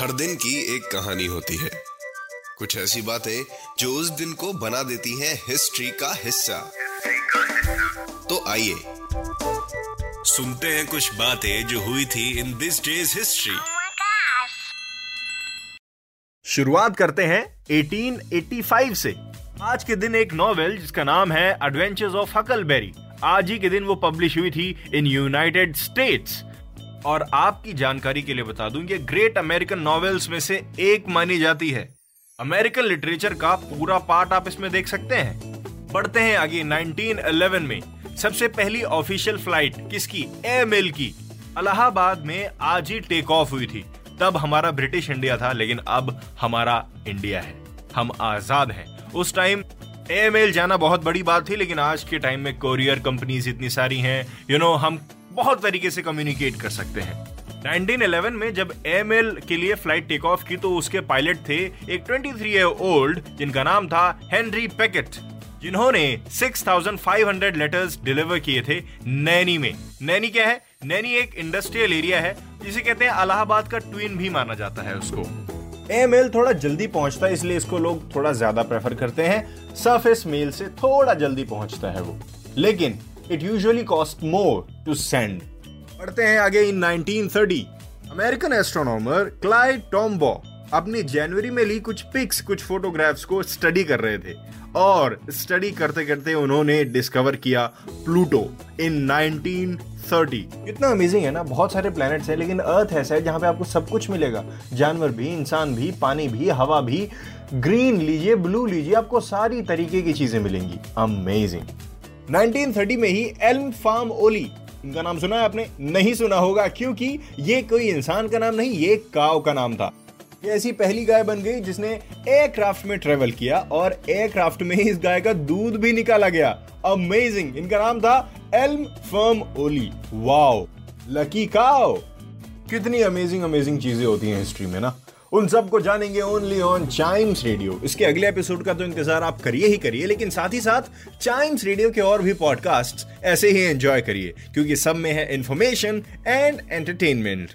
हर दिन की एक कहानी होती है। कुछ ऐसी बातें जो उस दिन को बना देती हैं हिस्ट्री का हिस्सा। तो आइए सुनते हैं कुछ बातें जो हुई थी इन दिस डेज़ हिस्ट्री. शुरुआत करते हैं 1885 से। आज के दिन एक नॉवेल जिसका नाम है एडवेंचर्स ऑफ़ हकलबेरी आज ही के दिन वो पब्लिश हुई थी इन यूनाइटेड स्टेट्स और आपकी जानकारी के लिए बता दूँ ये ग्रेट अमेरिकन नॉवेल्स में से एक मानी जाती है। अमेरिकन लिटरेचर का पूरा पार्ट आप इसमें देख सकते हैं। बढ़ते हैं आगे 1911 में। सबसे पहली ऑफिशियल फ़्लाइट किसकी? एयरमेल की। इलाहाबाद में आज ही टेक ऑफ़ हुई थी। तब हमारा ब्रिटिश इंडिया था लेकिन अब हमारा इंडिया है। हम आज़ाद हैं। उस टाइम एयरमेल जाना बहुत बड़ी बात थी लेकिन आज के टाइम में कोरियर कंपनीज़ इतनी सारी हैं। यू you नो know, हम बहुत तरीके से कम्युनिकेट कर सकते हैं। 1911 में जब एयरमेल के लिए फ़्लाइट टेक ऑफ़ की तो उसके पायलट थे एक 23 ईयर ओल्ड जिनका नाम था हेनरी पैकेट जिन्होंने 6,500 लेटर्स डिलीवर किए थे नैनी में। नैनी क्या है? नैनी एक इंडस्ट्रियल एरिया है जिसे कहते हैं अलाहाबाद का ट्विन भी माना जाता है उसको। एयरमेल थोड़ा जल्दी पहुँचता है इसलिए इसको लोग थोड़ा ज़्यादा प्रेफर करते हैं। सरफेस मेल से थोड़ा जल्दी पहुँचता है वो। लेकिन it usually cost more to send पढ़ते हैं आगे in 1930 American astronomer Clyde Tombaugh अपनी जनवरी में ली कुछ पिक्स कुछ फोटोग्राफ्स को स्टडी कर रहे थे। और स्टडी करते करते उन्होंने डिस्कवर किया प्लूटो इन 1930 कितना अमेजिंग है ना बहुत सारे प्लैनेट्स हैं लेकिन अर्थ ऐसा है जहाँ पे आपको सब कुछ मिलेगा। जानवर भी इंसान भी पानी भी हवा भी। ग्रीन लीजिए ब्लू लीजिए आपको सारी तरीके की चीज़ें मिलेंगी। अमेजिंग 1930 में ही एल्म फार्म ओली, इनका नाम सुना है आपने? नहीं सुना होगा, क्योंकि ये कोई इंसान का नाम नहीं, ये काव का नाम था। ये ऐसी पहली गाय बन गई जिसने एयरक्राफ्ट में ट्रेवल किया और एयरक्राफ्ट में ही इस गाय का दूध भी निकाला गया। अमेजिंग इनका नाम था elm farm Ollie. Wow lucky cow कितनी अमेजिंग अमेजिंग चीज़ें होती हैं हिस्ट्री में ना। उन सबको जानेंगे ओनली ऑन चाइम्स रेडियो इसके अगले एपिसोड का तो इंतज़ार आप करिए ही करिए, लेकिन साथ ही साथ चाइम्स रेडियो के और भी पॉडकास्ट ऐसे ही एंजॉय करिए, क्योंकि सब में है इंफॉर्मेशन एंड एंटरटेनमेंट